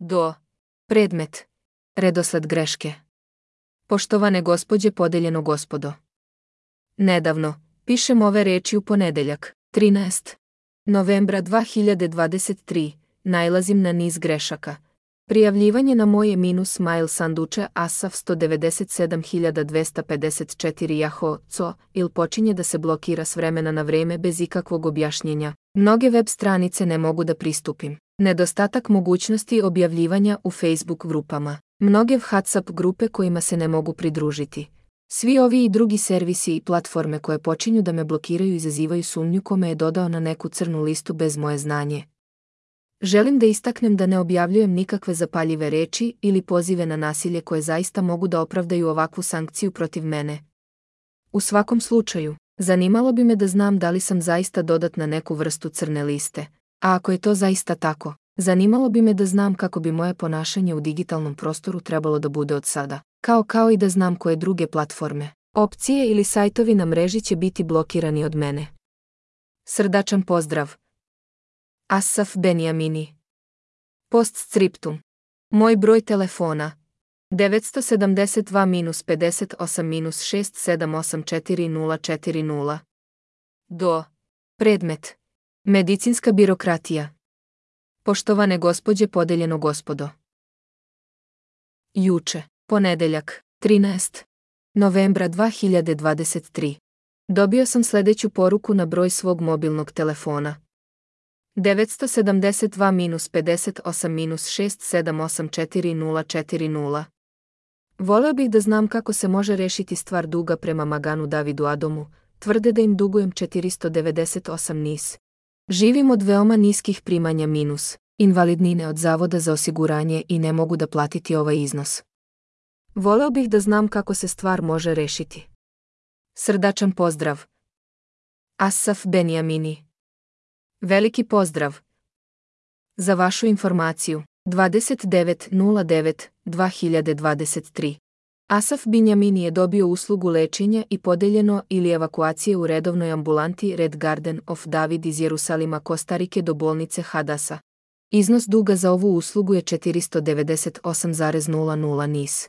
Do. Predmet. Redosled greške. Poštovane gospođe podeljeno gospodo. Nedavno, pišem ove reči u ponedeljak, 13. novembra 2023, najlazim na niz grešaka. Prijavljivanje na moje minus mail sanduče ASAF 197254 Yahoo, co, il počinje da se blokira s vremena na vreme bez ikakvog objašnjenja. Mnoge web stranice ne mogu da pristupim. Nedostatak mogućnosti objavljivanja u Facebook grupama. Mnoge WhatsApp grupe kojima se ne mogu pridružiti. Svi ovi i drugi servisi i platforme koje počinju da me blokiraju izazivaju sumnju kome je dodao na neku crnu listu bez moje znanje. Želim da istaknem da ne objavljujem nikakve zapaljive reči ili pozive na nasilje koje zaista mogu da opravdaju ovakvu sankciju protiv mene. U svakom slučaju, zanimalo bi me da znam da li sam zaista dodat na neku vrstu crne liste, a ako je to zaista tako, zanimalo bi me da znam kako bi moje ponašanje u digitalnom prostoru trebalo da bude od sada, kao kao i da znam koje druge platforme, opcije ili sajtovi na mreži će biti blokirani od mene. Srdačan pozdrav! Asaf Benjamini. Postscriptum. Moj broj telefona 978-58-6784040. Do. Predmet. Medicinska birokratija. Poštovane gospođe podeljeno gospodo. Juče, ponedeljak, 13. novembra 2023. Dobio sam sledeću poruku na broj svog mobilnog telefona 972-58-6784040. Voleo bih da znam kako se može rešiti stvar duga prema Maganu Davidu Adomu, tvrde da im dugujem 498 nis. Živim od veoma niskih primanja minus, invalidnine od Zavoda za osiguranje i ne mogu da platiti ovaj iznos. Voleo bih da znam kako se stvar može rešiti. Srdačan pozdrav. Asaf Benjamini Veliki pozdrav! Za vašu informaciju, 29.09.2023. Asaf Binjamin je dobio uslugu lečenja i podeljeno ili evakuacije u redovnoj ambulanti Red Garden of David iz Jerusalima Kostarike do bolnice Hadasa. Iznos duga za ovu uslugu je 498,00 nis.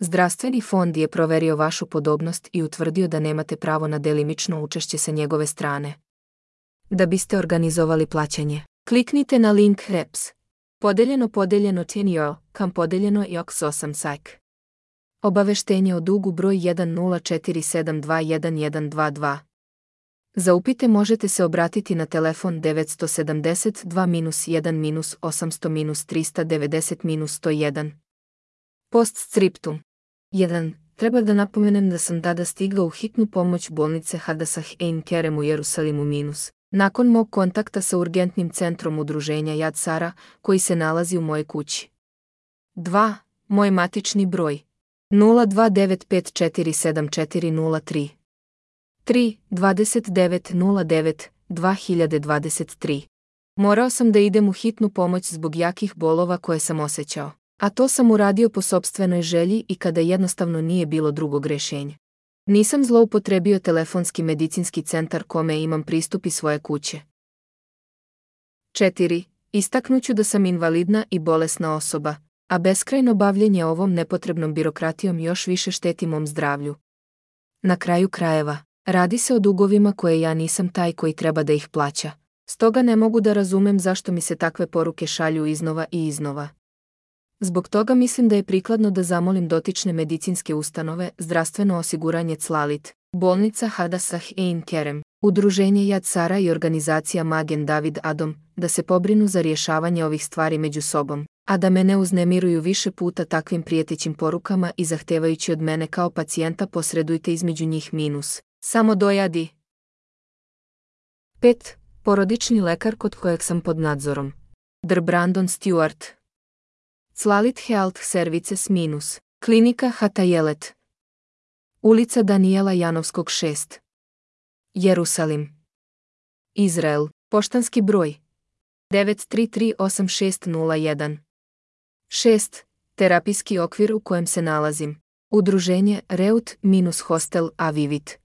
Zdravstveni fond je proverio vašu podobnost i utvrdio da nemate pravo na delimično učešće sa njegove strane. Da biste organizovali plaćanje, kliknite na link REPS. Podeljeno podeljeno 10 euro, kam podeljeno i oks 8 sajk. Obaveštenje o dugu broj 1047211122. Za upite možete se obratiti na telefon 972-1-800-390-101. Postscriptum 1. Treba da napomenem da sam tada stigla u hitnu pomoć bolnice Hadasah Ein Kerem u Jerusalimu minus. Nakon mog kontakta sa urgentnim centrom udruženja Jad Sara, koji se nalazi u mojoj kući. 2. Moj matični broj 0295474003 3. 2909 2023. Morao sam da idem u hitnu pomoć zbog jakih bolova koje sam osjećao, a to sam uradio po sobstvenoj želji i kada jednostavno nije bilo drugog rešenja. Nisam zloupotrebio telefonski medicinski centar kome imam pristup i svoje kuće. 4. Istaknuću da sam invalidna i bolesna osoba, a beskrajno bavljenje ovom nepotrebnom birokratijom još više šteti mom zdravlju. Na kraju krajeva, radi se o dugovima koje ja nisam taj koji treba da ih plaća. Stoga ne mogu da razumem zašto mi se takve poruke šalju iznova i iznova. Zbog toga mislim da je prikladno da zamolim dotične medicinske ustanove, zdravstveno osiguranje Clalit, bolnica Hadasah Ein Kerem, udruženje Jad Sara i organizacija Magen David Adom, da se pobrinu za rješavanje ovih stvari među sobom, a da me ne uznemiruju više puta takvim prijetećim porukama i zahtevajući od mene kao pacijenta posredujte između njih minus. Samo dojadi. 5. Porodični lekar kod kojeg sam pod nadzorom. Dr. Brandon Stewart, Clalit Health Services minus, klinika Hatajelet. Ulica Daniela Janovskog 6. Jerusalim. Izrael, poštanski broj. 9338601. 6. Terapijski okvir u kojem se nalazim. Udruženje Reut minus Hostel Avivit.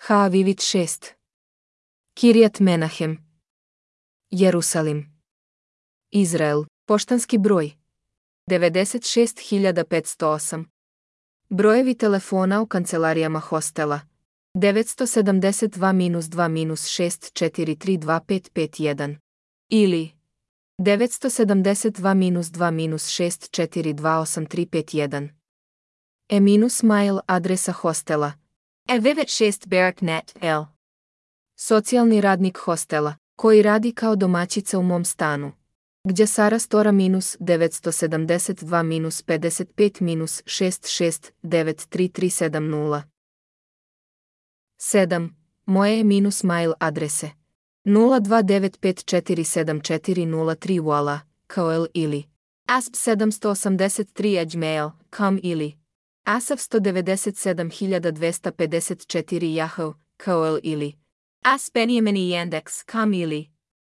H. Avivit 6. Kirjat Menahem. Jerusalim. Izrael, Poštanski broj 96508. Brojevi telefona u kancelarijama hostela 972-2-6432551 ili 972-2-6428351. E-mail adresa hostela E96 Barracknet L. Socijalni radnik hostela, koji radi kao domaćica u mom stanu. Gdje Sara Stora minus 972 minus 55 minus 66 7. Moje je minus mail adrese. 0295474003 voila, kao ili. Asp 783 gmail.com ili. Asaf 197254 yahoo, kao ili. Asp benjamini yandex.com ili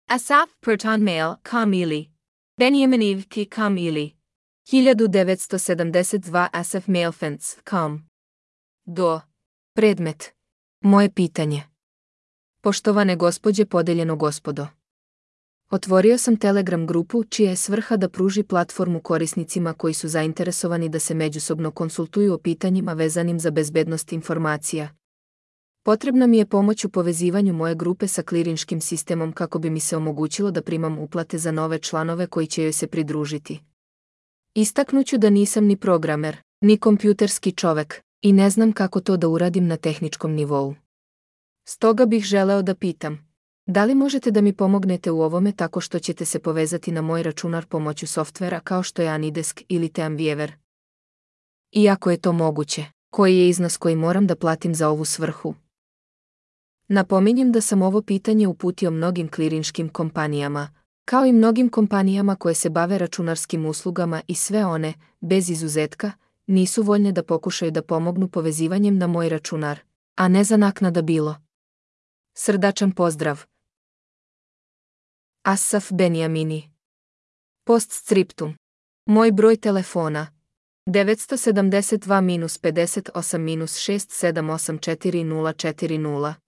asaf protonmail.com ili benjaminivki.com ili 1972 asafmailfence.com do predmet moje pitanje. Poštovane gospođe podeljeno gospodo. Otvorio sam Telegram grupu čija je svrha da pruži platformu korisnicima koji su zainteresovani da se međusobno konsultuju o pitanjima vezanim za bezbednost informacija. Potrebna mi je pomoć u povezivanju moje grupe sa klirinškim sistemom kako bi mi se omogućilo da primam uplate za nove članove koji će joj se pridružiti. Istaknuću da nisam ni programer, ni kompjuterski čovek, i ne znam kako to da uradim na tehničkom nivou. Stoga bih želeo da pitam, da li možete da mi pomognete u ovome tako što ćete se povezati na moj računar pomoću softvera kao što je Anidesk ili Teamviewer? Iako je to moguće, koji je iznos koji moram da platim za ovu svrhu? Napominjem da sam ovo pitanje uputio mnogim klirinškim kompanijama, kao i mnogim kompanijama koje se bave računarskim uslugama i sve one, bez izuzetka, nisu voljne da pokušaju da pomognu povezivanjem na moj računar, a ne za naknada bilo. Srdačan pozdrav. Asaf Benjamini. Postscriptum. Moj broj telefona 972 58 6784040